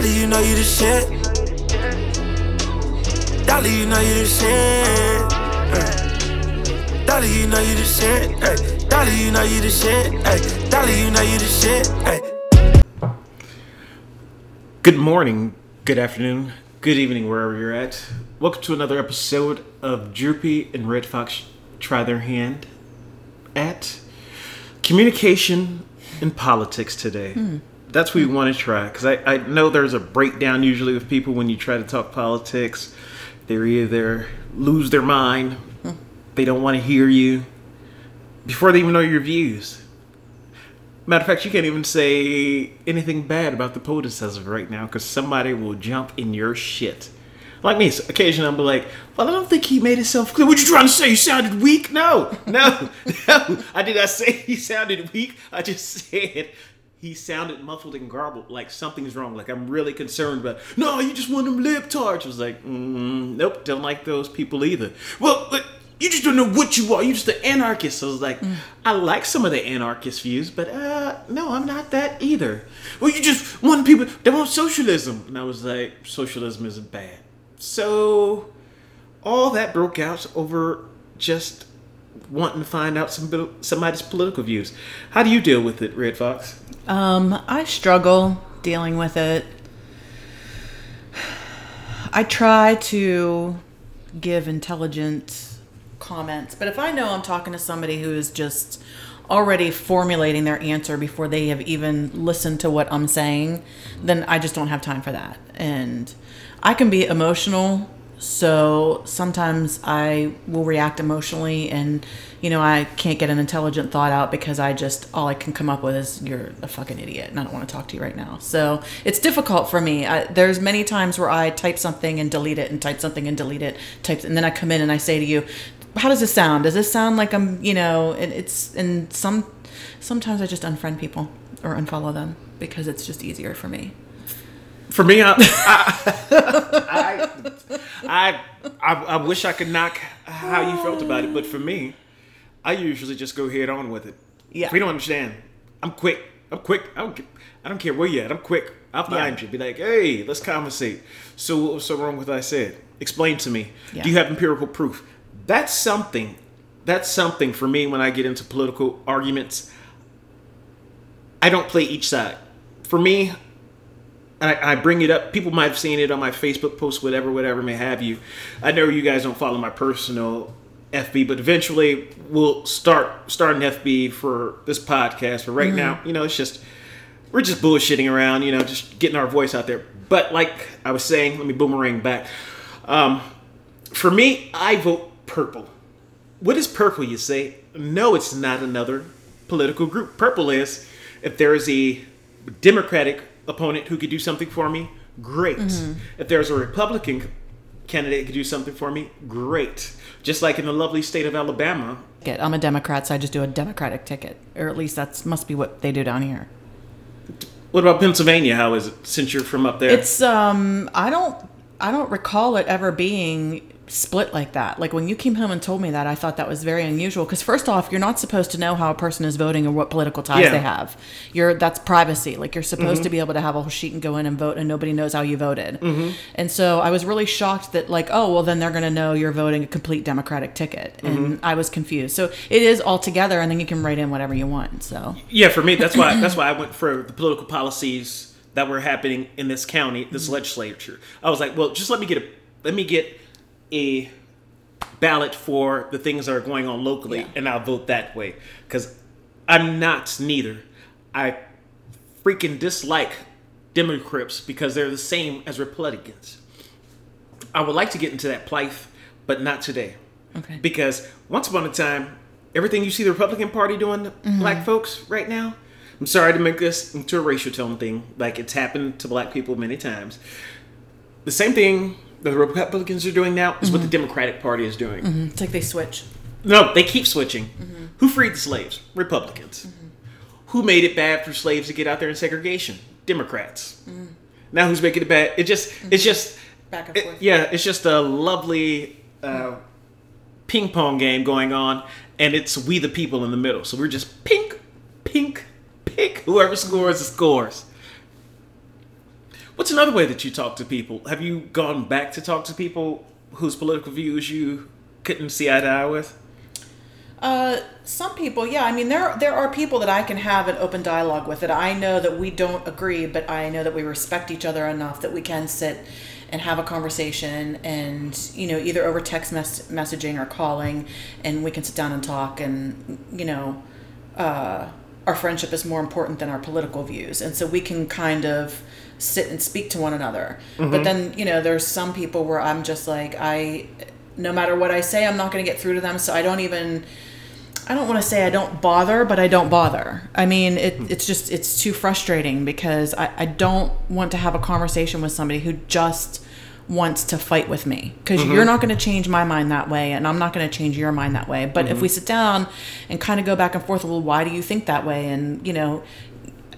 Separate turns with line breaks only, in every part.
Dolly, you know you the shit. Dolly, you know you the shit. Ay. Dolly, you know you the shit. Ay. Dolly, you know you the shit. Ay. Dolly, you know you the shit. Ay.
Good morning, good afternoon, good evening, wherever you're at. Welcome to another episode of Droopy and Red Fox Try Their Hand at Communication in Politics today. Hmm. That's what we want to try because I, I know there's a breakdown usually with people when you try to talk politics. They either lose their mind, they don't want to hear you before they even know your views. Matter of fact, you can't even say anything bad about the POTUS as of right now because somebody will jump in your shit. Like me, so occasionally I'll be like, well, I don't think he made himself clear. What you trying to say? you sounded weak? No, no, no. I did not say he sounded weak. I just said he sounded muffled and garbled, like something's wrong. Like I'm really concerned about. No, you just want them libtards. I was like, mm, nope, don't like those people either. Well, but you just don't know what you are. You're just an anarchist. I was like, I like some of the anarchist views, but uh, no, I'm not that either. Well, you just want people. They want socialism, and I was like, socialism isn't bad. So all that broke out over just wanting to find out some somebody's political views. How do you deal with it, Red Fox?
Um, I struggle dealing with it. I try to give intelligent comments, but if I know I'm talking to somebody who is just already formulating their answer before they have even listened to what I'm saying, then I just don't have time for that. And I can be emotional, so sometimes I will react emotionally and you know, I can't get an intelligent thought out because I just all I can come up with is you're a fucking idiot and I don't want to talk to you right now. So it's difficult for me. I, there's many times where I type something and delete it and type something and delete it, type, and then I come in and I say to you, "How does this sound? Does this sound like I'm, you know?" And it's and some sometimes I just unfriend people or unfollow them because it's just easier for me.
For me, I I, I, I, I wish I could knock how you felt about it, but for me, I usually just go head on with it.
Yeah.
If you don't understand, I'm quick. I'm quick. I don't, I don't care where you're at. I'm quick. I'll find you. Be like, hey, let's conversate. So what was so wrong with what I said? Explain to me.
Yeah.
Do you have empirical proof? That's something. That's something for me when I get into political arguments. I don't play each side. For me, I, I bring it up. People might have seen it on my Facebook post, whatever, whatever may have you. I know you guys don't follow my personal FB, but eventually we'll start start an FB for this podcast. But right now, you know, it's just we're just bullshitting around, you know, just getting our voice out there. But like I was saying, let me boomerang back. Um, for me, I vote purple. What is purple? You say? No, it's not another political group. Purple is if there is a Democratic opponent who could do something for me, great. If there's a Republican candidate who could do something for me, great. Just like in the lovely state of Alabama,
I'm a Democrat, so I just do a Democratic ticket, or at least that's must be what they do down here.
what about Pennsylvania? How is it since you're from up there?
It's um I don't I don't recall it ever being split like that. Like when you came home and told me that, I thought that was very unusual because first off, you're not supposed to know how a person is voting or what political ties
Yeah.
they have. You're that's privacy. Like you're supposed
Mm-hmm.
to be able to have a whole sheet and go in and vote and nobody knows how you voted. And so I was really shocked that like, oh, well then they're going to know you're voting a complete democratic ticket. And
Mm-hmm.
I was confused. So it is all together and then you can write in whatever you want. So
Yeah, for me, that's why that's why I went for the political policies that were happening in this county, this
Mm-hmm.
legislature. I was like, well, just let me get a let me get a ballot for the things that are going on locally,
Yeah.
and I'll vote that way because I'm not neither. I freaking dislike Democrats because they're the same as Republicans. I would like to get into that plight, but not today
okay.
because once upon a time, everything you see the Republican Party doing to black folks right now. I'm sorry to make this into a racial tone thing, like it's happened to black people many times. The same thing the Republicans are doing now is what the mm-hmm. Democratic Party is doing. Mm-hmm.
it's like they switch.
No, they keep switching. Mm-hmm. Who freed the slaves? Republicans. Who made it bad for slaves to get out there in segregation? Democrats. Now who's making it bad? It just, it's just,
Back and
it-
forth.
yeah, it's just a lovely uh, ping pong game going on, and it's we the people in the middle. So we're just pink, pink, pink. Whoever scores, scores. What's another way that you talk to people? Have you gone back to talk to people whose political views you couldn't see eye to eye with?
Uh, some people, yeah. I mean, there there are people that I can have an open dialogue with that I know that we don't agree, but I know that we respect each other enough that we can sit and have a conversation, and you know, either over text mes- messaging or calling, and we can sit down and talk, and you know, uh, our friendship is more important than our political views, and so we can kind of sit and speak to one another. But mm-hmm. then, you know, there's some people where I'm just like I, no matter what I say, I'm not going to get through to them, so I don't even. I don't want to say I don't bother, but I don't bother. I mean, it, hmm. it's just, it's too frustrating because I, I don't want to have a conversation with somebody who just wants to fight with me because mm-hmm. you're not going to change my mind that way and I'm not going to change your mind that way. But if we mm-hmm. sit down and kind of go back and forth, well, why do you think that way? And, you know,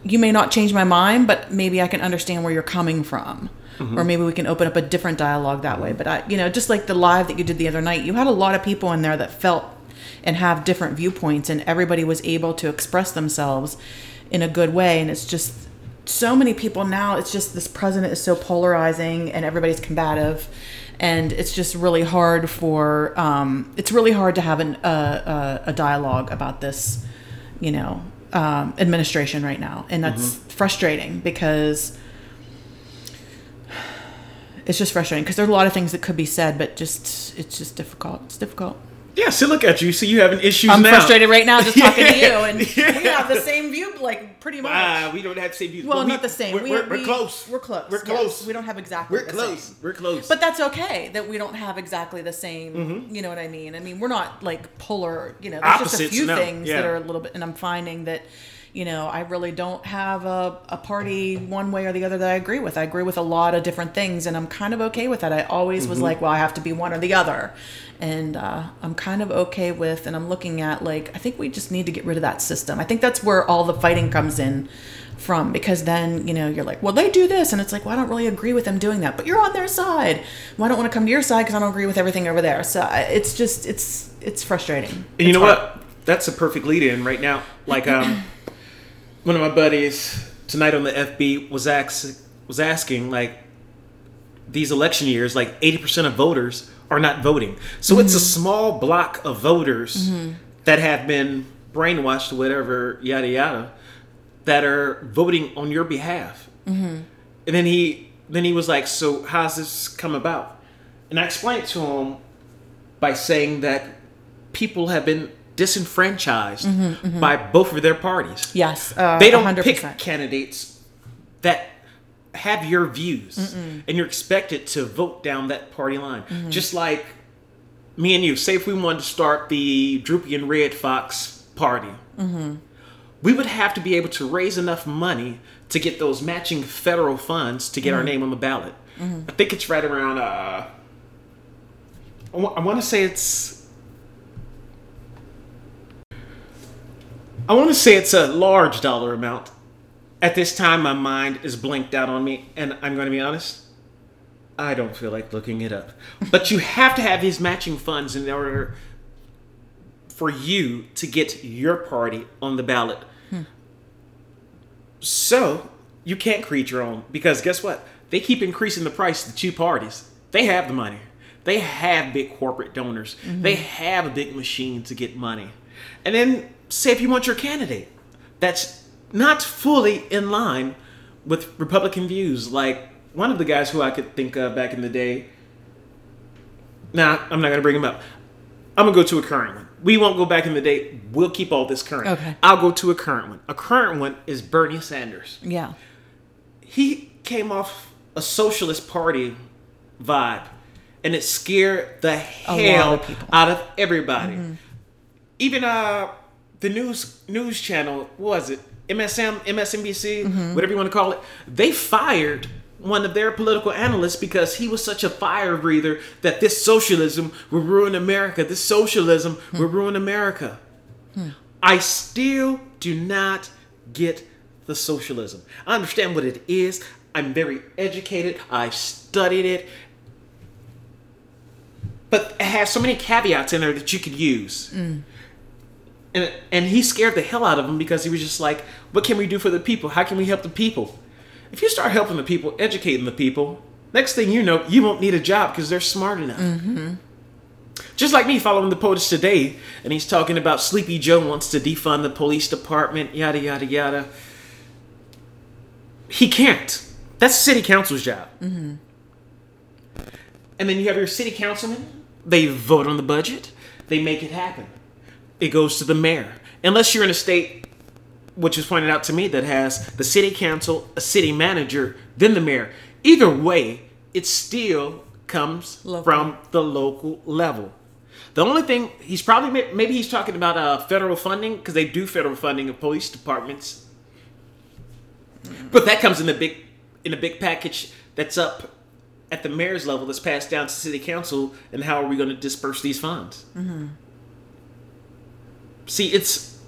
you may not change my mind, but maybe I can understand where you're coming from. Or maybe we can open up a different dialogue that way. But I, you know, just like the live that you did the other night, you had a lot of people in there that felt and have different viewpoints, and everybody was able to express themselves in a good way. And it's just so many people now. It's just this president is so polarizing, and everybody's combative, and it's just really hard for. Um, it's really hard to have an, uh, a, a dialogue about this, you know, um, administration right now, and that's frustrating because it's just frustrating because there's a lot of things that could be said, but just it's just difficult. It's difficult.
Yeah, see, look at you. See, you having issues
I'm
now.
frustrated right now just talking to you, and
Yeah.
we have the same view, like pretty much.
Ah, we don't have the same views.
well,
but we-
not the same.
We're,
We-
we're, we're
we-
close.
We're close.
We're
yes.
close.
We don't have exactly. The same.
We're
the
close.
Same.
We're close.
But that's okay that we don't have exactly the same.
Mm-hmm.
You know what I mean? I mean, we're not like polar. You know, there's just a few
no,
things that are a little bit, and I'm finding that. You know, I really don't have a, a party one way or the other that I agree with. I agree with a lot of different things, and I'm kind of okay with that. I always
Mm-hmm.
was like, well, I have to be one or the other. And uh, I'm kind of okay with, and I'm looking at like, I think we just need to get rid of that system. I think that's where all the fighting comes in from because then you know you're like well they do this and it's like well i don't really agree with them doing that but you're on their side well i don't want to come to your side because i don't agree with everything over there so it's just it's it's frustrating
And you
It's
know
hard.
what? That's a perfect lead in right now. Like um, one of my buddies tonight on the FB was ax- was asking like these election years, like eighty percent of voters are not voting. So it's a mm-hmm. small block of voters mm-hmm. that have been brainwashed, whatever, yada yada, that are voting on your behalf. Mm-hmm. And then he then he was like, "So how's this come about?" And I explained to him by saying that people have been disenfranchised by both of their parties.
yes uh,
They don't
100%.
pick candidates that have your views, and you're expected to vote down that party line.
Mm-hmm.
Just like me and you. Say if we wanted to start the Droopy and Red Fox party,
Mm-hmm.
we would have to be able to raise enough money to get those matching federal funds to get
Mm-hmm.
our name on the ballot. I think it's right around. Uh, I want to say it's. I want to say it's a large dollar amount. At this time, my mind is blinked out on me, and I'm going to be honest. I don't feel like looking it up. But you have to have these matching funds in order for you to get your party on the ballot. Hmm. So you can't create your own because guess what? They keep increasing the price of the two parties. They have the money. They have big corporate donors. Mm-hmm. They have a big machine to get money. And then say if you want your candidate that's not fully in line with Republican views, like one of the guys who I could think of back in the day. Nah, I'm not gonna bring him up. I'm gonna go to a current one. We won't go back in the day. We'll keep all this current.
Okay.
I'll go to a current one. A current one is Bernie Sanders.
yeah
He came off a socialist party vibe, and it scared the hell out of everybody. Even uh, the news news channel what was it MSM, MSNBC, mm-hmm. whatever you want to call it. They fired one of their political analysts because he was such a fire breather that this socialism will ruin America. This socialism hmm. will ruin America. Hmm. I still do not get the socialism. I understand what it is. I'm very educated. I've studied it. But it has so many caveats in there that you could use. Hmm. And, and he scared the hell out of him because he was just like, what can we do for the people? How can we help the people? if you start helping the people, educating the people, next thing you know, you won't need a job because they're smart enough.
Mm-hmm.
Just like me following the POTUS today, and he's talking about Sleepy Joe wants to defund the police department, yada, yada, yada. He can't. That's city council's job.
Mm-hmm.
And then you have your city councilmen, they vote on the budget, they make it happen. It goes to the mayor. Unless you're in a state, which was pointed out to me, that has the city council, a city manager, then the mayor. Either way, it still comes
Local.
from the local level. The only thing he's probably maybe he's talking about uh, federal funding because they do federal funding of police departments, but that comes in the big in a big package that's up at the mayor's level that's passed down to city council. And how are we going to disperse these funds? See, it's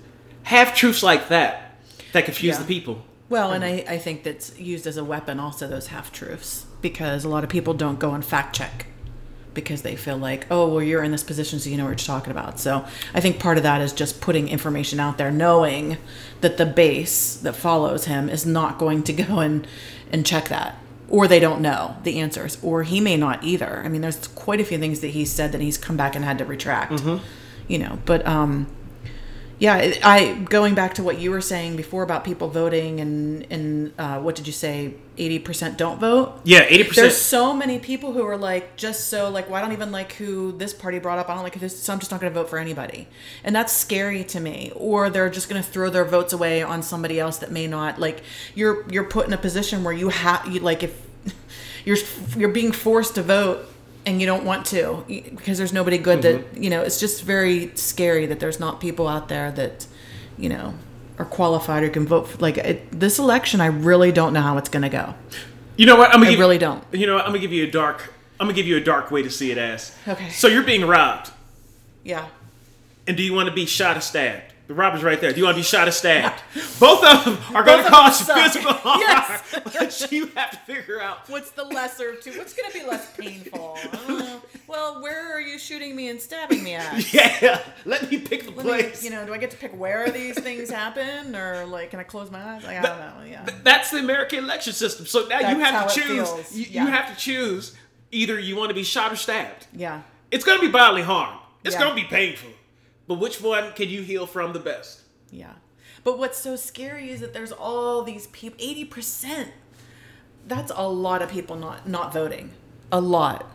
half truths like that that confuse
Yeah.
the people.
Well, and I, I think that's used as a weapon also those half truths because a lot of people don't go and fact check because they feel like, oh, well, you're in this position, so you know what you're talking about. So I think part of that is just putting information out there, knowing that the base that follows him is not going to go and, and check that. Or they don't know the answers, or he may not either. I mean, there's quite a few things that he said that he's come back and had to retract, you know. But um, yeah, I going back to what you were saying before about people voting and and uh, what did you say? Eighty percent don't vote.
Yeah, eighty percent.
There's so many people who are like just so like well, I don't even like who this party brought up. I don't like this, so I'm just not going to vote for anybody, and that's scary to me. Or they're just going to throw their votes away on somebody else that may not like. You're you're put in a position where you have you like if you're you're being forced to vote and you don't want to because there's nobody good that mm-hmm. you know. It's just very scary that there's not people out there that you know are qualified or can vote for like it, this election. I really don't know how it's going to go.
You know what? I'm gonna
I
give,
really don't.
You know what? I'm gonna give you a dark. I'm gonna give you a dark way to see it as.
Okay.
So you're being robbed,
Yeah.
and do you want to be shot or stabbed? The robber's right there. Do you want to be shot or stabbed? Both of them are going to cause physical harm.
Yes.
but you have to figure out.
What's the lesser of two? What's going to be less painful? I. Well, where are you shooting me and stabbing me at?
Yeah, let me pick the
Let me,
place.
you know, do I get to pick where these things happen, or like, can I close my eyes? Like, I don't know. Yeah.
That's the American election system. So now you
That's
have to choose. You,
Yeah.
you have to choose. Either you want to be shot or stabbed.
Yeah.
It's going to be bodily harm. It's
Yeah.
going to be painful. But which one can you heal from the best?
Yeah. But what's so scary is that there's all these people. Eighty percent. That's a lot of people not not voting. A lot.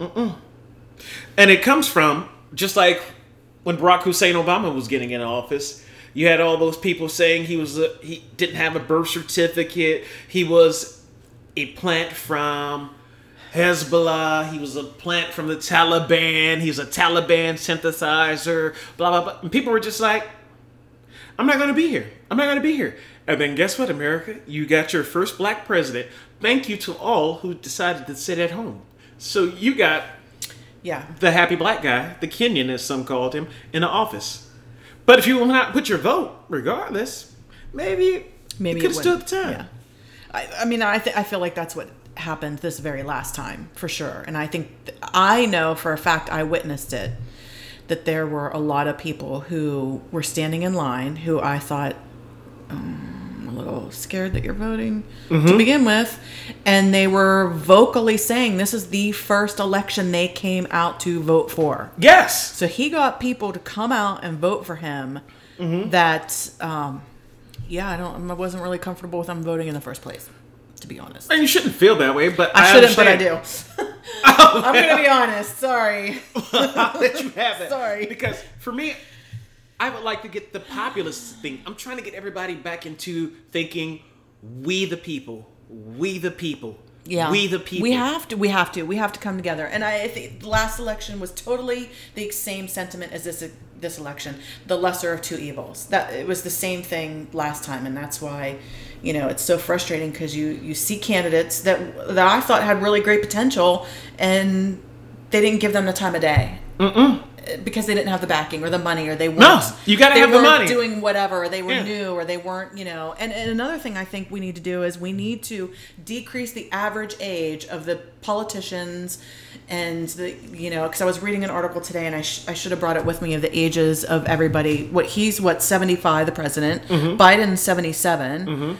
And it comes from just like when Barack Hussein Obama was getting in office. You had all those people saying he was a, he didn't have a birth certificate. He was a plant from Hezbollah. He was a plant from the Taliban. He's a Taliban synthesizer. Blah blah blah. And people were just like, "I'm not going to be here. I'm not going to be here." And then guess what, America? You got your first black president. Thank you to all who decided to sit at home. So you got
Yeah.
the happy black guy, the Kenyan as some called him, in the office. But if you will not put your vote, regardless, maybe
Maybe
it could have stood the time.
Yeah. I, I mean, I th- I feel like that's what happened this very last time for sure, and I think I know for a fact I witnessed it that there were a lot of people who were standing in line who I thought. Um, I'm a little scared that you're voting
Mm-hmm.
to begin with, and they were vocally saying this is the first election they came out to vote for.
Yes.
So he got people to come out and vote for him.
Mm-hmm.
That, um, yeah, I don't. I wasn't really comfortable with him voting in the first place, to be honest.
And you shouldn't feel that way, but I,
I shouldn't, but I
understand.
do. I'm gonna be honest. Sorry.
I'll let you have it.
Sorry.
Because for me, I would like to get the populist thing. I'm trying to get everybody back into thinking, we the people, we the people,
Yeah,
we the people.
We have to. We have to. We have to come together. And I think the last election was totally the same sentiment as this this election. The lesser of two evils. That it was the same thing last time, and that's why, you know, it's so frustrating because you you see candidates that that I thought had really great potential, and they didn't give them the time of day. Mm-mm. Because they didn't have the backing or the money, or they weren't.
No, you gotta have the money.
Doing whatever, or they were
Yeah.
new, or they weren't, you know. And, and another thing I think we need to do is we need to decrease the average age of the politicians and the, you know, because I was reading an article today and I, sh- I should have brought it with me of the ages of everybody. What he's, what, 75, the president,
Mm-hmm.
Biden, 77.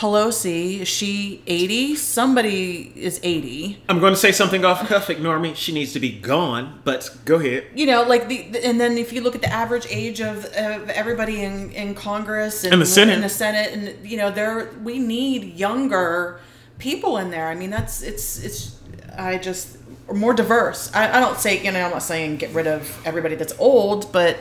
Pelosi, is she 80? Somebody is 80.
I'm going to say something off cuff. Ignore me. She needs to be gone. But go ahead.
You know, like the, the- and then if you look at the average age of, of everybody in, in Congress and
And the Senate.
and the Senate, and you know, there we need younger people in there. I mean, that's it's it's I just more diverse. I, I don't say you know I'm not saying get rid of everybody that's old, but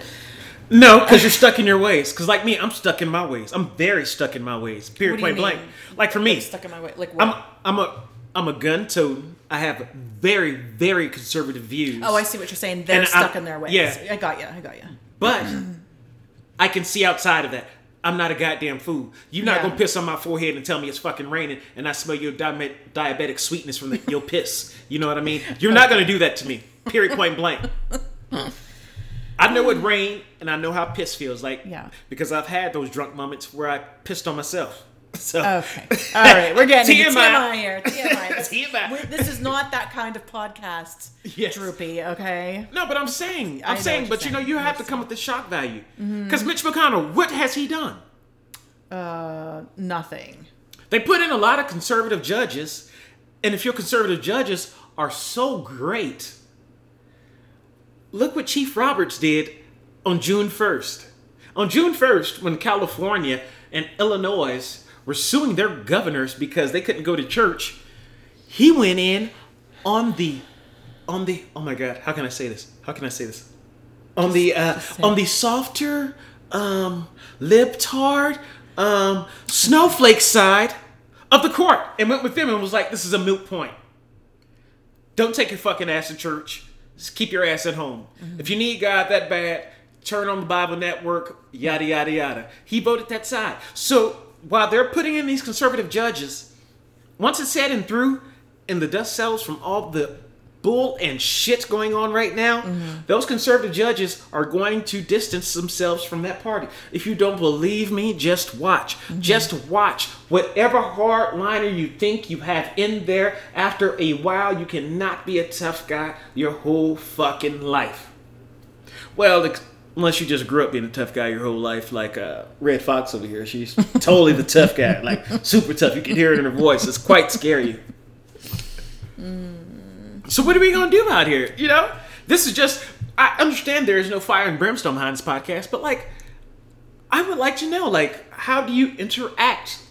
No, because you're stuck in your ways. Because like me, I'm stuck in my ways. I'm very stuck in my ways. Period. Point blank. Like for me,
stuck in my way. Like what?
I'm I'm a I'm a gun toting. I have very very conservative views.
oh, I see what you're saying. They're
And
stuck
I'm-
in their ways.
yeah.
I got you. I got you.
But I can see outside of that. I'm not a goddamn fool. You're not
Yeah.
gonna piss on my forehead and tell me it's fucking raining, and I smell your diabe- diabetic sweetness from the, your piss. You know what I mean? You're not gonna do that to me. Period. Point blank. I know what rain, and I know how piss feels like.
Yeah.
Because I've had those drunk moments where I pissed on myself. So
Okay. All right. We're getting into
TMI.
TMI here. TMI. This,
TMI.
we- this is not that kind of podcast,
Yes.
Droopy. Okay.
No, but I'm saying,
I
I'm
know
saying, but
you're
you know, you
I
have to come with the shock value. Because Mitch McConnell, what has he done?
Uh, nothing.
They put in a lot of conservative judges, and if your conservative judges are so great, look what Chief Roberts did on June 1st. On June 1st, when California and Illinois were suing their governors because they couldn't go to church, he went in on the on the oh my god, how can I say this? How can I say this? On the uh on the softer um libtard um snowflake side of the court and went with them and was like this is a moot point. Don't take your fucking ass to church. Just keep your ass at home. If you need God that bad, turn on the Bible Network, yada, yada, yada. He voted that side. So while they're putting in these conservative judges, once it's said and through, and the dust settles from all the bull and shit going on right now, mm-hmm. those conservative judges are going to distance themselves from that party. If you don't believe me, just watch. Mm-hmm. Just watch. Whatever hardliner you think you have in there, after a while, you cannot be a tough guy your whole fucking life. Well, unless you just grew up being a tough guy your whole life, like uh, Red Fox over here. She's totally the tough guy, like super tough. You can hear it in her voice. It's quite scary. Mm. So what are we gonna do out here? You know, this is just. I understand there is no fire and brimstone behind this podcast, but like, I would like to know, like, how do you interact?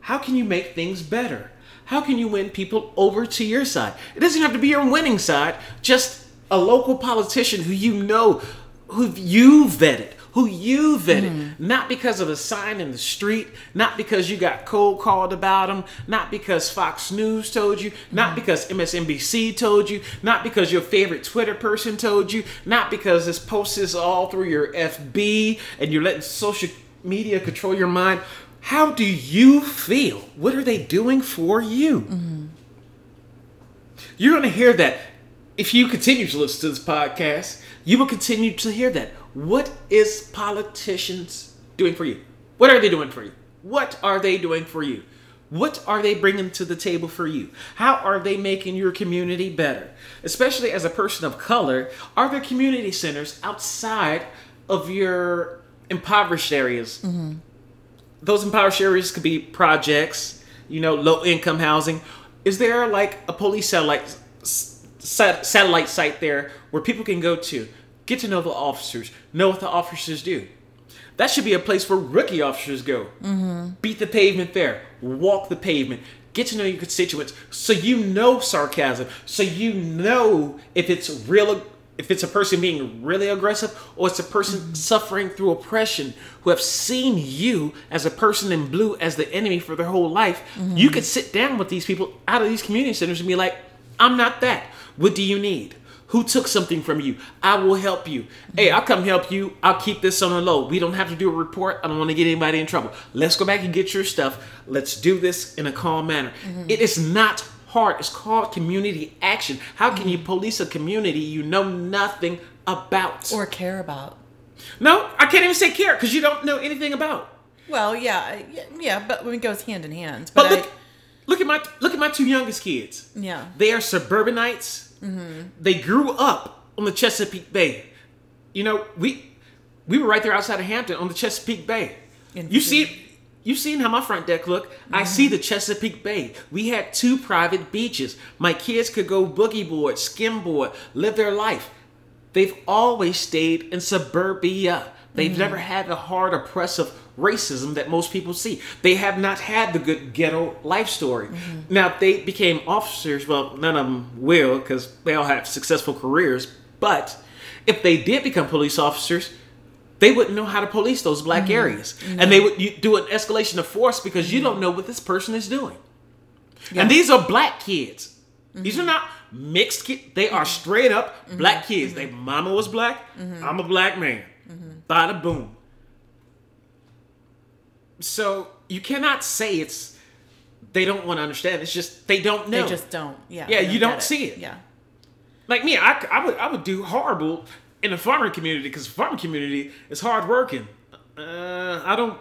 How can you make things better? How can you win people over to your side? It doesn't have to be your winning side. Just a local politician who you know, who you vetted, who you vetted, hmm. not because of a sign in the street, not because you got cold called about them, not because Fox News told you, not hmm. because MSNBC told you, not because your favorite Twitter person told you, not because this post is all through your FB and you're letting social media control your mind. How do you feel? What are they doing for you? Mm-hmm. You're going to hear that. If you continue to listen to this podcast, you will continue to hear that. What is politicians doing for you? What are they doing for you? What are they doing for you? What are they bringing to the table for you? How are they making your community better? Especially as a person of color, are there community centers outside of your impoverished areas? Mm-hmm. those impoverished areas could be projects, you know, low income housing. Is there like a police satellite satellite site there where people can go to, get to know the officers, know what the officers do? That should be a place where rookie officers go. Mm-hmm. Beat the pavement there, walk the pavement, get to know your constituents, so you know sarcasm, so you know if it's real if it's a person being really aggressive or it's a person mm-hmm. suffering through oppression who have seen you as a person in blue as the enemy for their whole life, you mm-hmm. could sit down with these people out of these community centers and be like, I'm not that. What do you need? Who took something from you? I will help you. Hey, I'll come help you. I'll keep this on the low. We don't have to do a report. I don't want to get anybody in trouble. Let's go back and get your stuff. Let's do this in a calm manner. Mm-hmm. It is not hard. It's called community action. How can you police a community you know nothing about?
Or care about.
no, I can't even say care because you don't know anything about.
Well, yeah, yeah, yeah, but it goes hand in hand. But,
But look,
I,
look at my look at my two youngest kids.
yeah,
They are suburbanites. Mm-hmm. They grew up on the Chesapeake Bay. You know, we we were right there outside of Hampton on the Chesapeake Bay. You see, You've seen how my front deck look. I mm-hmm. see the Chesapeake Bay. We had two private beaches. My kids could go boogie board, skim board, live their life. They've always stayed in suburbia. They've never mm. had the hard, oppressive racism that most people see. They have not had the good ghetto life story. Mm-hmm. Now, they became officers, well, none of them will because they all have successful careers. But if they did become police officers, they wouldn't know how to police those black mm-hmm. areas. And they would do an escalation of force because you don't mm-hmm. know what this person is doing. And these are black kids. These are not mixed kids. They are straight up black kids. Their mama was black. I'm a black man. Bada boom. So you cannot say it's they don't want to understand. It's just they don't know.
They just don't. Yeah.
Yeah,
they
you don't see it.
Yeah.
like me, I, I would I would do horrible in the farming community because farming community is hard working. Uh, I don't.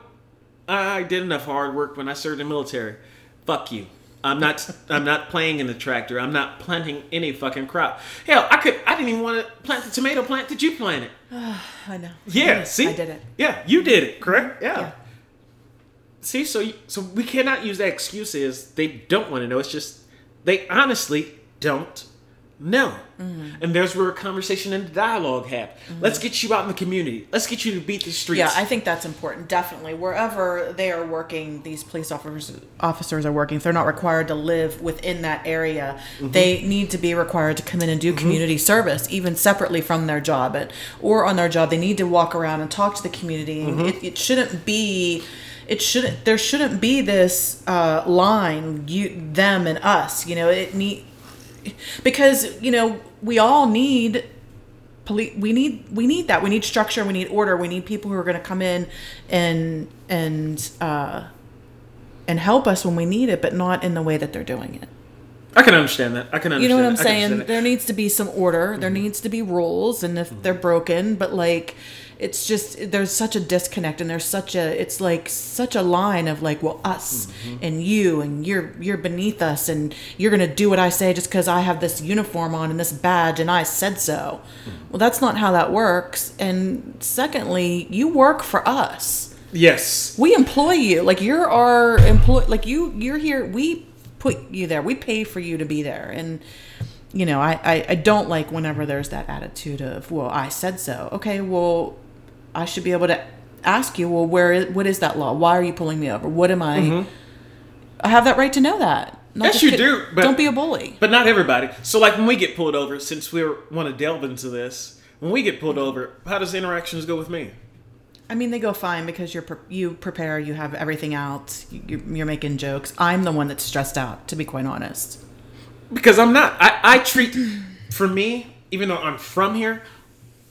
I did enough hard work when I served in the military. Fuck you. I'm not. I'm not playing in the tractor. I'm not planting any fucking crop. Hell, I could. I didn't even want to plant the tomato plant. Did you plant it?
I know.
Yeah. See,
I did it.
Yeah, you did it. Correct. Mm-hmm. Yeah.
Yeah.
See, so you- so we cannot use that excuse Is they don't want to know. It's just they honestly don't know.
Mm-hmm.
And there's where a conversation and dialogue happen. Let's get you out in the community. Let's get you to beat the streets.
Yeah, I think that's important. Definitely, wherever they are working, these police officers officers are working. If they're not required to live within that area,
Mm-hmm.
they need to be required to come in and do community service, even separately from their job. Or on their job, they need to walk around and talk to the community.
Mm-hmm.
It, it shouldn't be. It shouldn't. There shouldn't be this uh, line. You, them, and us. You know, it need because you know we all need police we need we need that we need structure we need order we need people who are going to come in and and uh and help us when we need it but not in the way that they're doing it
I can understand that. I can understand.
you know what i'm. Saying there needs to be some order there
Mm-hmm.
needs to be rules and if they're broken but like it's just there's such a disconnect and there's such a it's like such a line of like well us
Mm-hmm.
and you and you're you're beneath us and you're gonna do what i say just because i have this uniform on and this badge and i said so
Hmm.
well that's not how that works and secondly you work for us.
Yes.
we employ you like you're our employee like you you're here we put you there we pay for you to be there and you know I, I i don't like whenever there's that attitude of well i said so okay well i should be able to ask you well where is what is that law why are you pulling me over what am i mm-hmm. i have that right to know that Not
Yes, you
get-
do, but-
don't be a bully
But not everybody. So, like when we get pulled over, since we want to delve into this, when we get pulled over, how does the interactions go with me?
I mean, they go fine because you're pre- you prepare, you have everything out, you, you're, you're making jokes. I'm the one that's stressed out, to be quite honest.
Because I'm not. I, I treat, for me, even though I'm from here,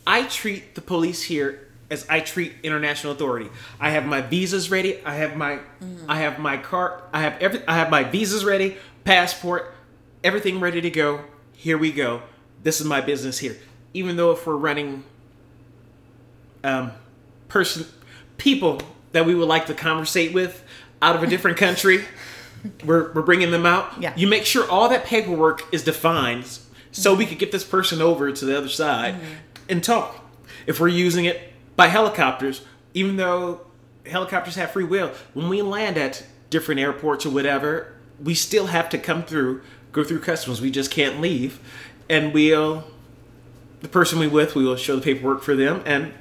I treat the police here as I treat international authority. I have my visas ready. I have my, I have my car. I have every. I have my visas ready, passport, everything ready to go. Here we go. This is my business here. Even though if we're running, um, person, people that we would like to conversate with out of a different country. We're, we're bringing them out.
Yeah.
You make sure all that paperwork is defined so we could get this person over to the other side and talk. If we're using it by helicopters, even though helicopters have free will, when we land at different airports or whatever, we still have to come through, go through customs. We just can't leave. And we'll, the person we with, we will show the paperwork for them and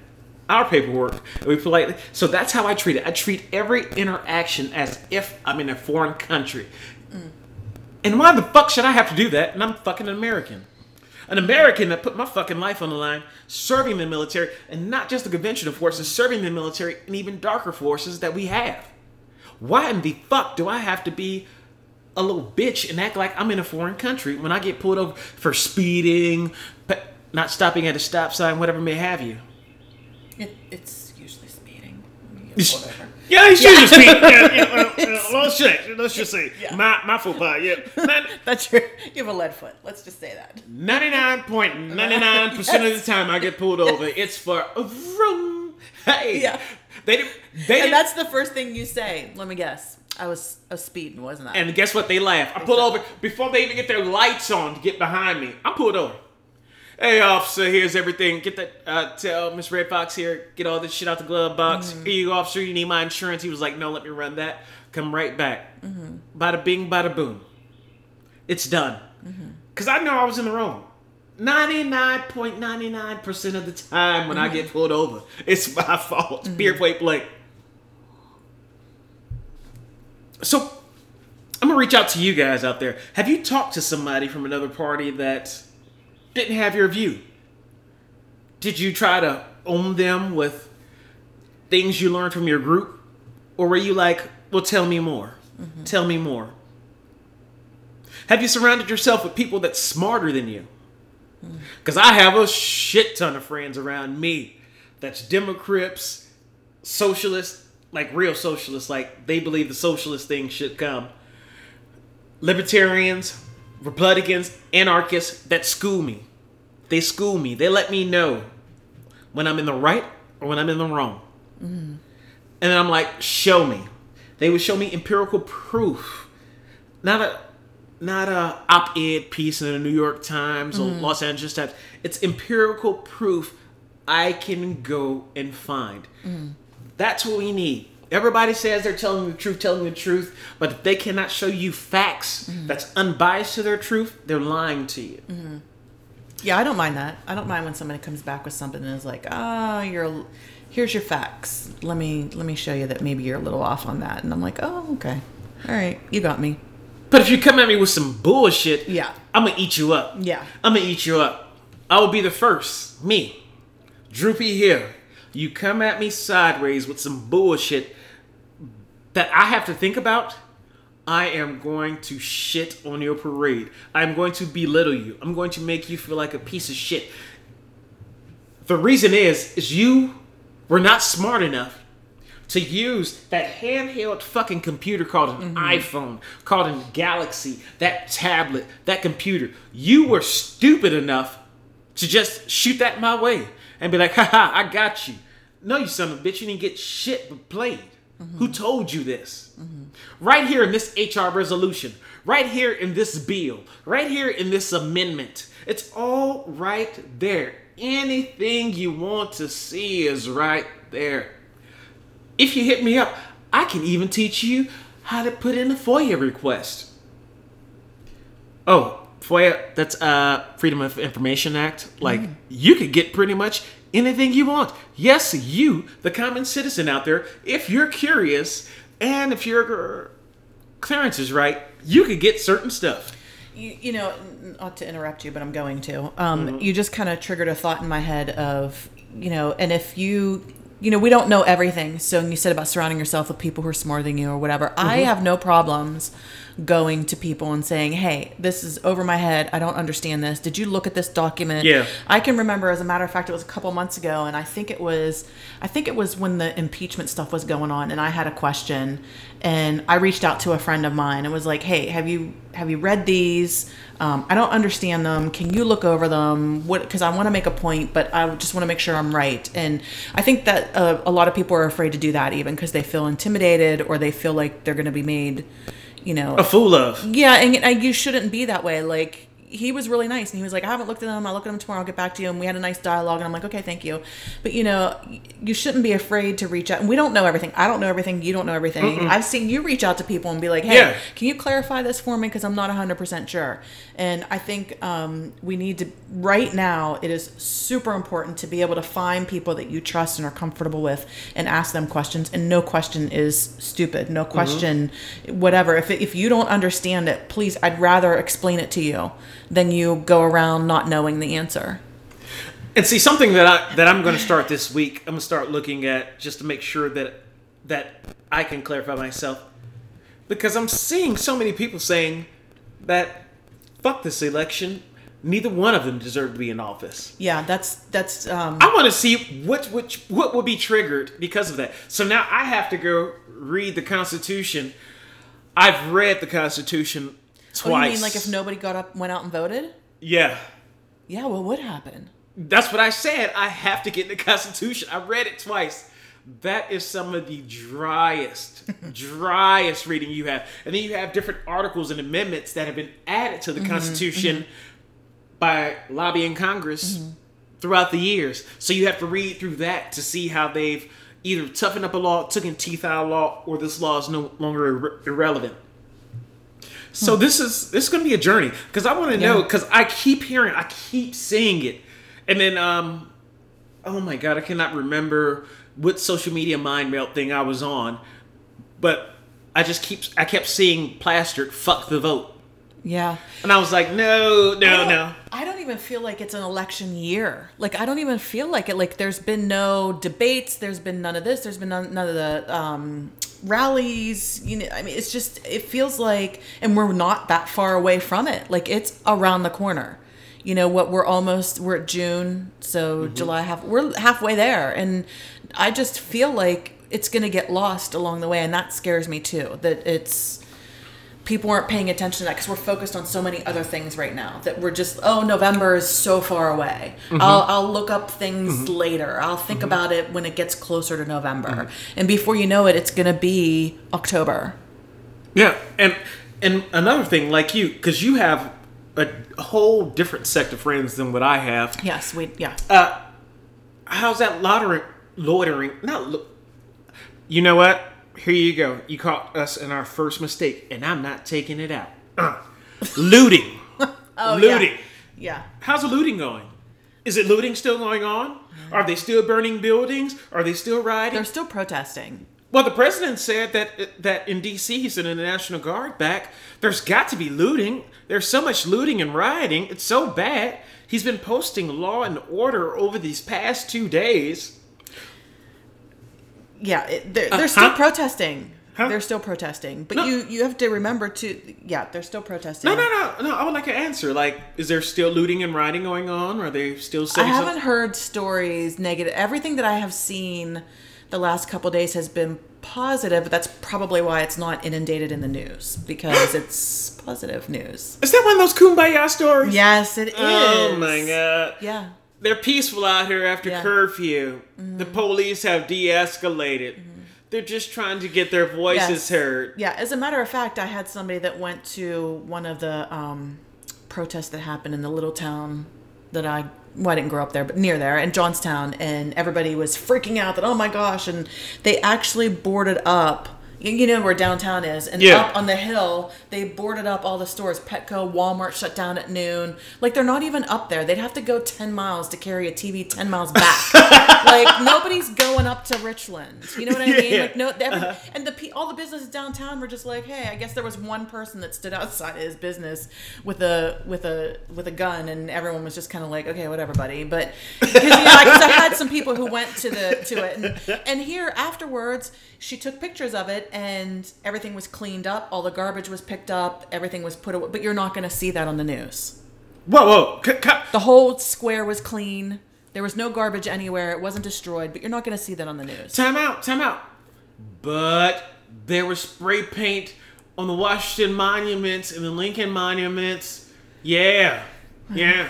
our paperwork. And we politely, so that's how I treat it. I treat every interaction as if I'm in a foreign country. Mm. And why the fuck should I have to do that? And I'm fucking American. An American that put my fucking life on the line, serving the military, and not just the conventional forces, serving the military and even darker forces that we have. Why in the fuck do I have to be a little bitch and act like I'm in a foreign country when I get pulled over for speeding, not stopping at a stop sign, whatever may have you?
It, it's usually speeding.
Yeah, he's usually speeding. Yeah, yeah, well, well, let's just, Let's just say my my faux pas. Yeah,
That's your. You have a lead foot. Let's just say that.
ninety nine point ninety nine percent of the time I get pulled over, it's for a vroom. Hey,
Yeah.
They didn't. They
And that's the first thing you say. Let me guess. I was a speeding, wasn't I?
And guess what? They laugh. I pull over before they even get their lights on to get behind me. I'm pulled over. Hey, officer, here's everything. Get that. Uh, tell Miss Red Fox here. Get all this shit out the glove box. Mm-hmm. Here you go, officer. You need my insurance. He was like, no, let me run that. Come right back. Mm-hmm. Bada bing, bada boom. It's done. Mm-hmm. Because I know I was in the wrong. 99.99% of the time when I get pulled over, it's my fault. Beer plate blank. So, I'm gonna reach out to you guys out there. Have you talked to somebody from another party that didn't have your view? Did you try to own them with things you learned from your group? Or were you like, well, tell me more? Mm-hmm. Tell me more. Have you surrounded yourself with people that's smarter than you? Mm. Because I have a shit ton of friends around me that's Democrats, socialists, like real socialists, like they believe the socialist thing should come. Libertarians, Republicans, anarchists that school me. They school me. They let me know when I'm in the right or when I'm in the wrong. Mm-hmm. And then I'm like, show me. They would show me empirical proof. Not a not a op-ed piece in the New York Times or mm-hmm. Los Angeles Times. It's empirical proof I can go and find. Mm-hmm. That's what we need. Everybody says they're telling the truth, telling the truth, but if they cannot show you facts that's unbiased to their truth, they're lying to you.
Yeah, I don't mind that. I don't mind when somebody comes back with something and is like, "Ah, you're here's your facts. Let me let me show you that maybe you're a little off on that." And I'm like, "Oh, okay. All right, you got me."
But if you come at me with some bullshit,
Yeah.
I'm gonna eat you up.
Yeah.
I'm gonna eat you up. I will be the first. Me, Droopy here. You come at me sideways with some bullshit that I have to think about. I am going to shit on your parade. I'm going to belittle you. I'm going to make you feel like a piece of shit. The reason is, is you were not smart enough to use that handheld fucking computer called an mm-hmm. iPhone, called a Galaxy, that tablet, that computer. You were stupid enough to just shoot that my way and be like, haha, I got you. No, you son of a bitch, you didn't get shit but played. Who told you this? Right here in this HR resolution, right here in this bill, right here in this amendment. It's all right there. Anything you want to see is right there. If you hit me up, I can even teach you how to put in a FOIA request. Oh, FOIA, that's uh Freedom of Information Act. Like you could get pretty much anything you want. Yes, you, the common citizen out there, if you're curious and if your clearance is right, you could get certain stuff.
You, you know, not to interrupt you, but I'm going to. Um, You just kind of triggered a thought in my head of, you know, and if you, you know, we don't know everything. So you said about surrounding yourself with people who are smarter than you or whatever. I have no problems going to people and saying, hey, this is over my head. I don't understand this. Did you look at this document?
Yeah.
I can remember, as a matter of fact, it was a couple months ago, and I think it was, I think it was when the impeachment stuff was going on, and I had a question, and I reached out to a friend of mine and was like, "Hey, have you have you read these? Um, I don't understand them. Can you look over them? What? Because I want to make a point, but I just want to make sure I'm right." And I think that uh, a lot of people are afraid to do that, even because they feel intimidated or they feel like they're going to be made, you know,
A fool of.
yeah, and, and you shouldn't be that way. Like he was really nice, and he was like, "I haven't looked at them. I'll look at them tomorrow. I'll get back to you." And we had a nice dialogue, and I'm like, "Okay, thank you." But you know, you shouldn't be afraid to reach out. And we don't know everything. I don't know everything. You don't know everything. I've seen you reach out to people and be like, "Hey,
Yeah.
can you clarify this for me? Because I'm not 100 percent sure." And I think um, we need to right now. It is super important to be able to find people that you trust and are comfortable with, and ask them questions. And no question is stupid. No question, whatever. If it, if you don't understand it, please, I'd rather explain it to you than you go around not knowing the answer.
And see something that I that I'm going to start this week. I'm going to start looking at just to make sure that that I can clarify myself because I'm seeing so many people saying that fuck this election. Neither one of them deserve to be in office.
Yeah, that's that's um,
I want to see what which what will be triggered because of that. So now I have to go read the Constitution. I've read the Constitution Twice.
you mean like if nobody got up, went out and voted?
Yeah.
Yeah, what would happen?
That's what I said. I have to get the Constitution. I read it twice. That is some of the driest, driest reading you have. And then you have different articles and amendments that have been added to the mm-hmm, Constitution mm-hmm. by lobbying Congress mm-hmm. throughout the years. So you have to read through that to see how they've either toughened up a law, taken teeth out of law, or this law is no longer ir- irrelevant. So this is this is going to be a journey because I want to know because I keep hearing, I keep seeing it, and then um, oh my god, I cannot remember what social media mind melt thing I was on, but I just keep I kept seeing plastered "fuck the vote,"
Yeah.
and I was like, no, no,
don't-
no.
I don't even feel like it's an election year. Like I don't even feel like it. Like there's been no debates. There's been none of this. There's been none, none of the um, rallies. You know, I mean, it's just it feels like, and we're not that far away from it. Like it's around the corner. You know what? We're almost we're at June, so mm-hmm. July half. We're halfway there, and I just feel like it's gonna get lost along the way, and that scares me too. That it's people aren't paying attention to that because we're focused on so many other things right now that we're just oh november is so far away mm-hmm. I'll, I'll look up things mm-hmm. later i'll think mm-hmm. about it when it gets closer to november and before you know it it's going to be october
Yeah, and and another thing, like you, because you have a whole different sect of friends than what I have.
yes we yeah
Uh, how's that loitering? Loitering? Not. Lo- you know what? Here you go. You caught us in our first mistake, and I'm not taking it out. Uh, looting.
oh
looting.
yeah yeah
How's the looting going? Is it looting still going on? Are they still burning buildings? Are they still rioting?
they're still protesting
Well, the president said that that in D.C. he's sending the National Guard back. There's got to be looting. There's so much looting and rioting. It's so bad. He's been posting law and order over these past two days.
Yeah it, they're,
Uh,
they're still
huh?
protesting
Huh?
they're still protesting but
No.
you you have to remember to yeah they're still protesting
No, no, no, no. I would like an answer. Like, is there still looting and rioting going on? Or Are they still
I haven't heard stories negative. Everything that I have seen the last couple days has been positive, but that's probably why it's not inundated in the news because it's positive news.
Is that one of those kumbaya stories?
Yes, it is.
Oh my god.
Yeah.
They're peaceful out here after
Yeah. Mm-hmm.
curfew. The police have de-escalated. They're just trying to get their voices
Yes.
heard.
Yeah. As a matter of fact, I had somebody that went to one of the um, protests that happened in the little town that I well, I didn't grow up there, but near there in Johnstown, and everybody was freaking out that oh my gosh, and they actually boarded up. You know where downtown is, and
Yeah.
up on the hill, they boarded up all the stores. Petco, Walmart shut down at noon. Like they're not even up there. They'd have to go ten miles to carry a TV ten miles back. like nobody's going up to Richland. You know what I mean?
Yeah. Uh-huh.
Like no, every, and the all the businesses downtown were just like, hey, I guess there was one person that stood outside of his business with a with a with a gun, and everyone was just kind of like, okay, whatever, buddy. But because you know, I had some people who went to the to it, and, and here afterwards, she took pictures of it, and everything was cleaned up, all the garbage was picked up, everything was put away. But you're not going to see that on the news.
Whoa, whoa. C- c-
The whole square was clean. There was no garbage anywhere. It wasn't destroyed, but you're not going to see that on the news.
Time out, time out. But there was spray paint on the Washington monuments and the Lincoln monuments. Yeah, yeah.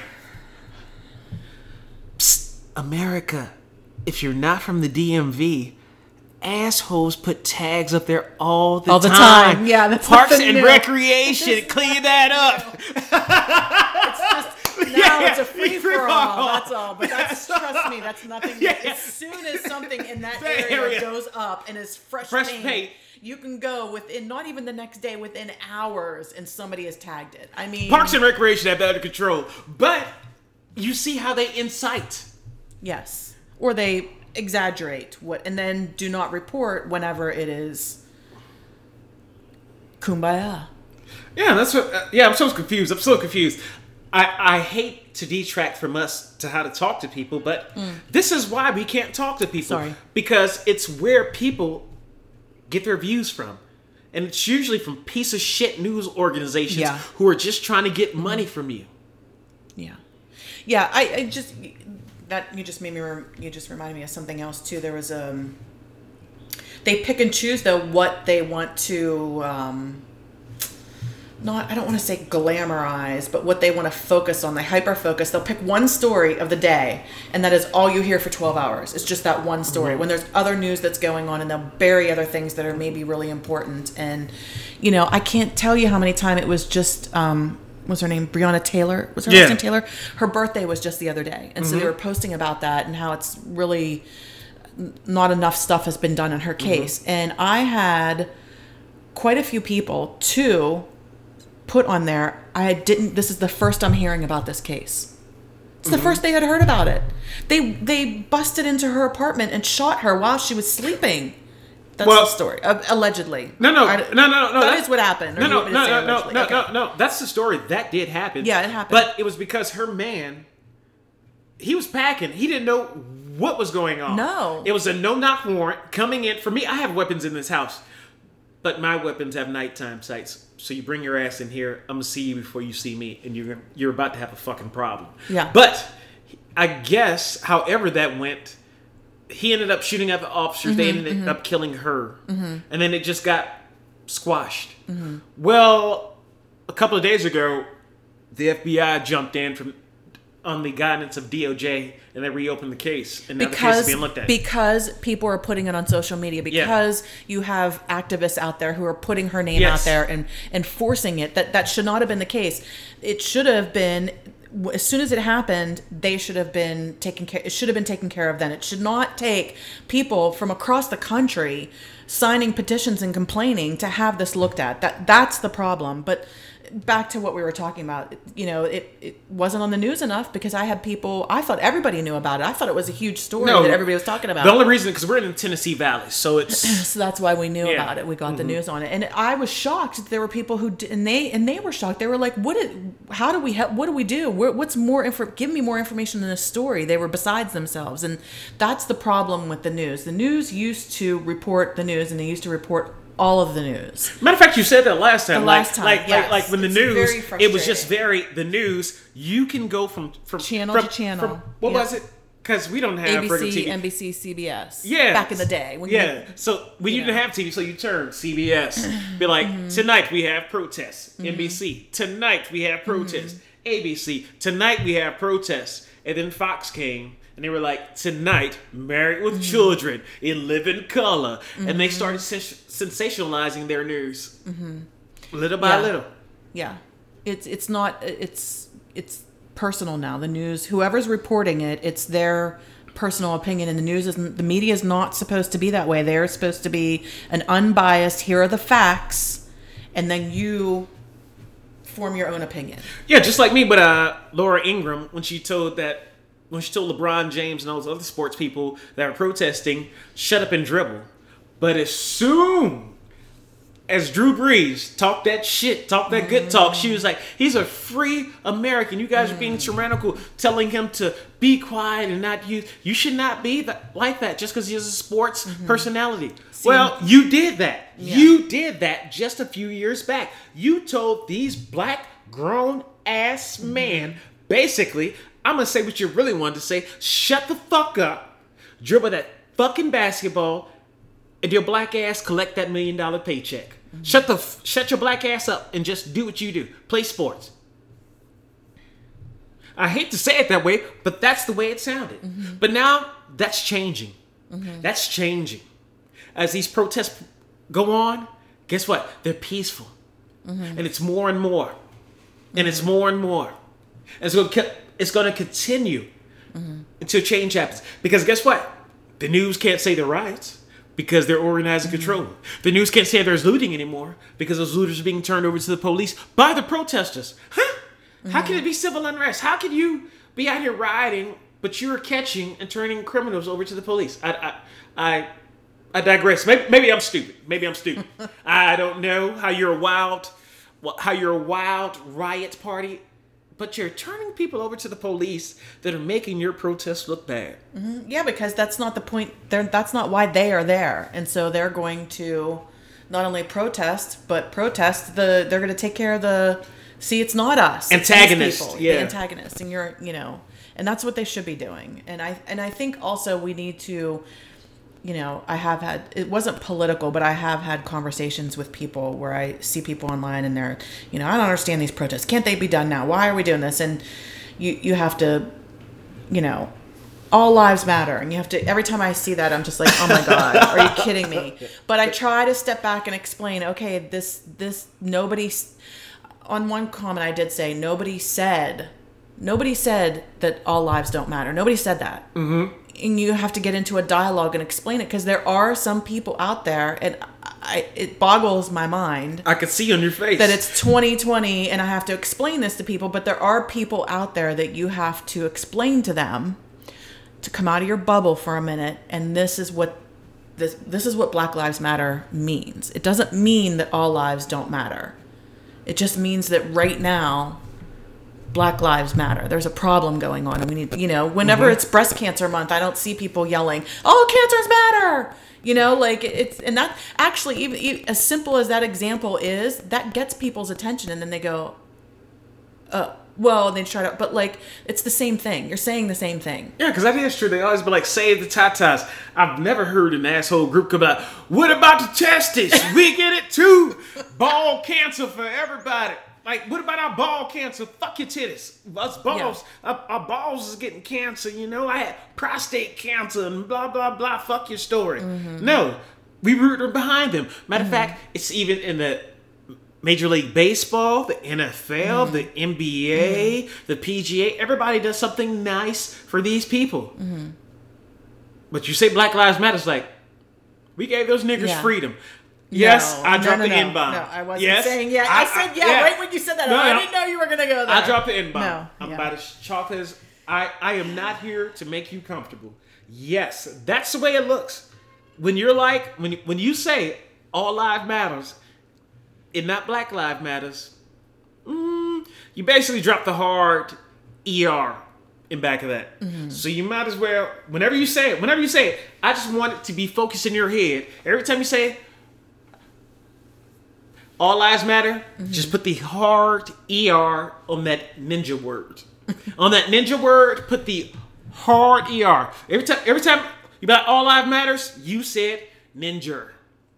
Psst, America, if you're not from the DMV, assholes put tags up there all the
All the
time.
time. Yeah, that's
Parks
nothing
and
new.
Recreation, clean that up.
It's just now
Yeah,
it's a free for
free-for-all.
all. That's all. But that's trust me, that's nothing.
Yeah.
As soon as something in that
That
area,
area.
goes up and is fresh,
Fresh
paint,
paint.
you can go within not even the next day, within hours, and somebody has tagged it. I mean,
Parks and Recreation have that under control. But you see how they incite.
yes, or they exaggerate what, and then do not report whenever it is kumbaya.
Yeah, that's what. Uh, yeah, I'm so confused. I'm so confused. I I hate to detract from us to how to talk to people, but this is why we can't talk to people.
Sorry.
because it's where people get their views from, and it's usually from piece of shit news organizations
Yeah.
who are just trying to get money from you.
Yeah, yeah. I, I just that you just made me. Rem, you just reminded me of something else too. There was um. They pick and choose though what they want to. Um, not I don't want to say glamorize, but what they want to focus on. They hyper focus. They'll pick one story of the day, and that is all you hear for twelve hours. It's just that one story. When there's other news that's going on, and they'll bury other things that are maybe really important. And you know, I can't tell you how many times it was just um, was her name Breonna Taylor was her
Yeah.
last name Taylor her birthday was just the other day and so
Mm-hmm.
they were posting about that and how it's really not enough stuff has been done in her
Mm-hmm.
case and I had quite a few people to put on there I didn't this is the first I'm hearing about this case it's
Mm-hmm.
the first they had heard about it they they busted into her apartment and shot her while she was sleeping that's
Well-
the story uh, allegedly
No, no,
I-
no, no, no, no.
that
that-
is what happened
No, no, no, no, no,
allegedly?
no,
Okay.
no, no. That's the story. That did happen.
Yeah, it happened.
But it was because her man, he was packing. He didn't know what was going on.
No.
It was a no-knock warrant coming in. For me, I have weapons in this house, but my weapons have nighttime sights. So you bring your ass in here. I'm gonna see you before you see me, and you're you're about to have a fucking problem.
Yeah.
But I guess, however that went, he ended up shooting at the officers. they
Mm-hmm,
ended up killing her, and then it just got squashed.
Mm-hmm.
Well, a couple of days ago, the FBI jumped in from on the guidance of DOJ, and they reopened the case, and now the case is being looked at.
because people are putting it on social media because you have activists out there who are putting her name
Yes.
out there and and forcing it that that should not have been the case it should have been as soon as it happened they should have been taken care it should have been taken care of then. It should not take people from across the country signing petitions and complaining to have this looked at. That that's the problem. But back to what we were talking about you know it, it wasn't on the news enough because i had people i thought everybody knew about it. I thought it was a huge story
No,
that everybody was talking about.
The only reason because we're in the Tennessee Valley, so it's
so that's why we knew
Yeah. Mm-hmm.
about it. We got the news on it. And i was shocked that there were people who did, and they and they were shocked. They were like what did how do we help what do we do? What's more info give me more information in this story. They were besides themselves. And that's the problem with the news. The news used to report the news and they used to report all of the news
Matter of fact, you said that last time.
The
like,
last time,
like,
yes.
like, like when the
It's
news, it was just very the news. You can go from from
Channel
from,
to channel.
from- what
Yep.
was it? Because we don't have
abc
TV.
nbc cbs
Yeah,
back in the day when
yeah.
you,
so you didn't
know.
have TV, so you turned CBS. Be like,
Mm-hmm.
tonight we have protests. NBC. Tonight we have protests.
Mm-hmm.
ABC. Tonight we have protests. And then Fox came. And they were like, tonight, married with
Mm-hmm.
children in living color. And they started sens- sensationalizing their news. Little by
Mm-hmm. Yeah.
little.
yeah it's it's not it's it's personal now the news whoever's reporting it it's their personal opinion and the news isn't the media is not supposed to be that way they're supposed to be an unbiased here are the facts and then you form your own opinion
Yeah, just like me, but uh, Laura Ingraham when she told that when she told LeBron James and all those other sports people that were protesting, shut up and dribble. But as soon as Drew Brees talked that shit, talked that good talk, she was like, "He's a free American. You guys are being mm. tyrannical, telling him to be quiet and not use. You should not be that, like that just because he's a sports mm-hmm. personality." well, you did that. You did that just a few years back. You told these black grown ass mm-hmm. men, basically, I'm gonna say what you really wanted to say. Shut the fuck up, dribble that fucking basketball, and your black ass collect that million dollar paycheck. Shut the shut your black ass up and just do what you do. Play sports. I hate to say it that way, but that's the way it sounded. Mm-hmm. But now that's changing. Mm-hmm. That's changing. As these protests go on, guess what? They're peaceful. Mm-hmm. And it's more and more. And it's more and more. And it's going to, it's going to continue until change happens. Because guess what? The news can't say the riots because they're organized and mm-hmm. controlled. The news can't say there's looting anymore because those looters are being turned over to the police by the protesters. Huh? How can mm-hmm. it be civil unrest? How can you be out here rioting, but you're catching and turning criminals over to the police? I, I, I, I digress. Maybe, maybe I'm stupid. Maybe I'm stupid. I don't know how you're a wild, how you're a wild riot party, but you're turning people over to the police that are making your protest look bad. Mm-hmm.
Yeah, because that's not the point. They're, that's not why they are there, and so they're going to not only protest, but protest the. They're going to take care of the. See, it's not us. it's
Antagonists,
people,
yeah.
the antagonists, and you're, you know, and that's what they should be doing. And I and I think also we need to, you know, I have had it wasn't political, but I have had conversations with people where I see people online and they're, you know, I don't understand these protests. Can't they be done now? Why are we doing this? And you you have to you know, all lives matter. And you have to, every time I see that, I'm just like, oh my God, are you kidding me? But I try to step back and explain, okay, this, this, nobody, on one comment I did say nobody said nobody said that all lives don't matter. Nobody said that. Mm-hmm. And you have to get into a dialogue and explain it because there are some people out there, and I, it boggles my mind
I could see on your face
that it's 2020 and I have to explain this to people, but there are people out there that you have to explain to them to come out of your bubble for a minute and this is what this this is what Black Lives Matter means. It doesn't mean that all lives don't matter. It just means that right now Black Lives Matter. There's a problem going on, and we need, you know, whenever it's breast cancer month, I don't see people yelling, "Oh, cancers matter!" You know, like it's, and that actually, even, even as simple as that example is, that gets people's attention, and then they go, "Uh, well," they try to, but like it's the same thing. You're saying the same thing.
Yeah, because I think it's true. They always be like, save the tatas. I've never heard an asshole group come out, what about the testes? we get it too. Ball cancer for everybody. Like, what about our ball cancer? Fuck your titties. Us balls, our, our balls is getting cancer, you know? I had prostate cancer and blah, blah, blah. Fuck your story. Mm-hmm. No, we root behind them. Matter of mm-hmm. fact, it's even in the Major League Baseball, the NFL, mm-hmm. the NBA, the PGA. Everybody does something nice for these people. But you say Black Lives Matter, it's like, we gave those niggers
Yeah.
freedom. Yes,
No,
I dropped
no,
the
no.
N bomb.
No, I wasn't
yes,
saying yeah. I, said yeah,
yeah.
right when you said that. I didn't know you were gonna go there.
I dropped the N bomb.
No,
I'm
yeah.
about to chop his. I, I am not here to make you comfortable. Yes, that's the way it looks. When you're like when when you say all life matters, and not Black Lives Matters, mm, you basically drop the hard ER in back of that.
Mm-hmm.
So you might as well, whenever you say it, whenever you say it, I just want it to be focused in your head. Every time you say all lives matter,
Mm-hmm.
just put the hard ER on that ninja word. on that ninja word, put the hard ER. Every time every time you about all lives matters, you said ninja.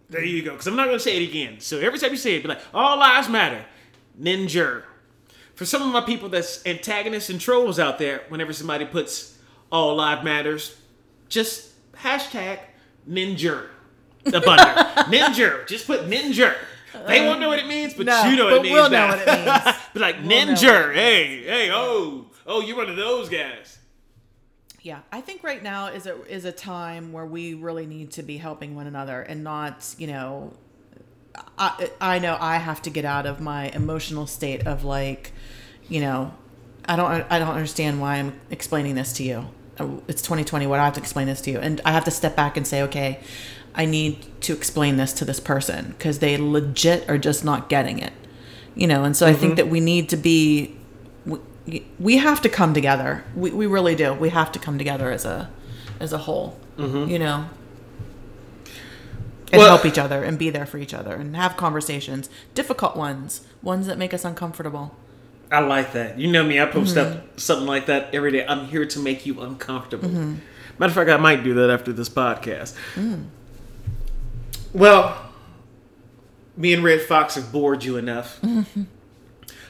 There you go. Because I'm not gonna say it again. So every time you say it, be like, all lives matter. Ninja. For some of my people that's antagonists and trolls out there, whenever somebody puts all lives matters, just hashtag ninja The under. ninja. Just put ninja. They won't uh, know what it means, but
No,
you know what
but
it means
we'll know what it means.
Be like
We'll
ninja. Hey, hey, oh, oh, you're one of those guys.
Yeah, I think right now is a is a time where we really need to be helping one another and not, you know, I I know I have to get out of my emotional state of like, you know, I don't I don't understand why I'm explaining this to you. It's 2020. What I have to explain this to you, and I have to step back and say, okay, I need to explain this to this person because they legit are just not getting it, you know. And so I think that we need to be we, we have to come together. We, we really do. We have to come together as a as a whole. You know, and
Well-
help each other and be there for each other and have conversations, difficult ones, ones that make us uncomfortable.
I like that. You know me, I post
Mm-hmm.
up something like that every day. I'm here to make you uncomfortable. Matter of fact, I might do that after this podcast.
Mm.
Well, me and Red Fox have bored you enough. Mm-hmm.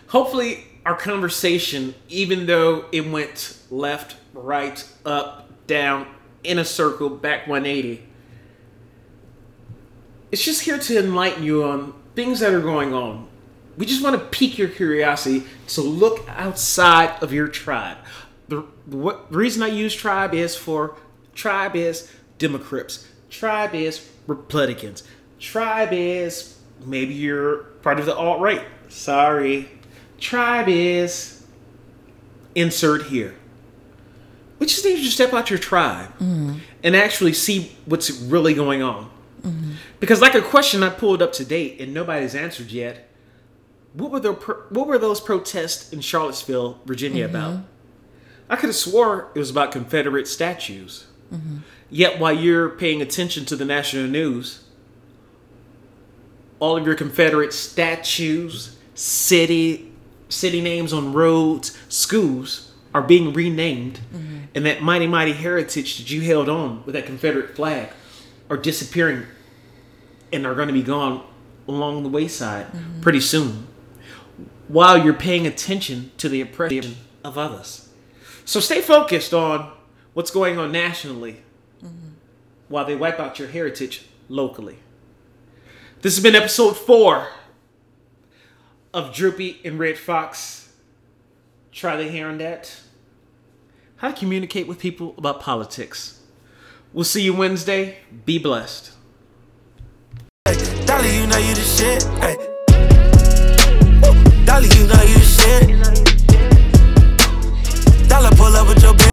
Hopefully, our conversation, even though it went left, right, up, down, in a circle, back 180, it's just here to enlighten you on things that are going on. We just want to pique your curiosity to look outside of your tribe. The, the, what, the reason I use tribe is for tribe is Democrats, tribe is Republicans, tribe is maybe you're part of the alt right. Sorry. Tribe is insert here. We just need you to step out your tribe mm-hmm. and actually see what's really going on. Mm-hmm. Because like a question I pulled up to date and nobody's answered yet. What were the what were those protests in Charlottesville, Virginia mm-hmm. about? I could have swore it was about Confederate statues. Mm-hmm. Yet while you're paying attention to the national news, all of your Confederate statues, city city names on roads, schools are being renamed, mm-hmm. and that mighty mighty heritage that you held on with that Confederate flag are disappearing and are going to be gone along the wayside mm-hmm. pretty soon. While you're paying attention to the oppression of others. So stay focused on what's going on nationally mm-hmm. while they wipe out your heritage locally. This has been episode four of Droopy and Red Fox. Try the hair on that. How to communicate with people about politics. We'll see you Wednesday. Be blessed.
Dolly, you know you the shit. Hey. Dolly, you know you the shit. Dollar pull up with your bitch.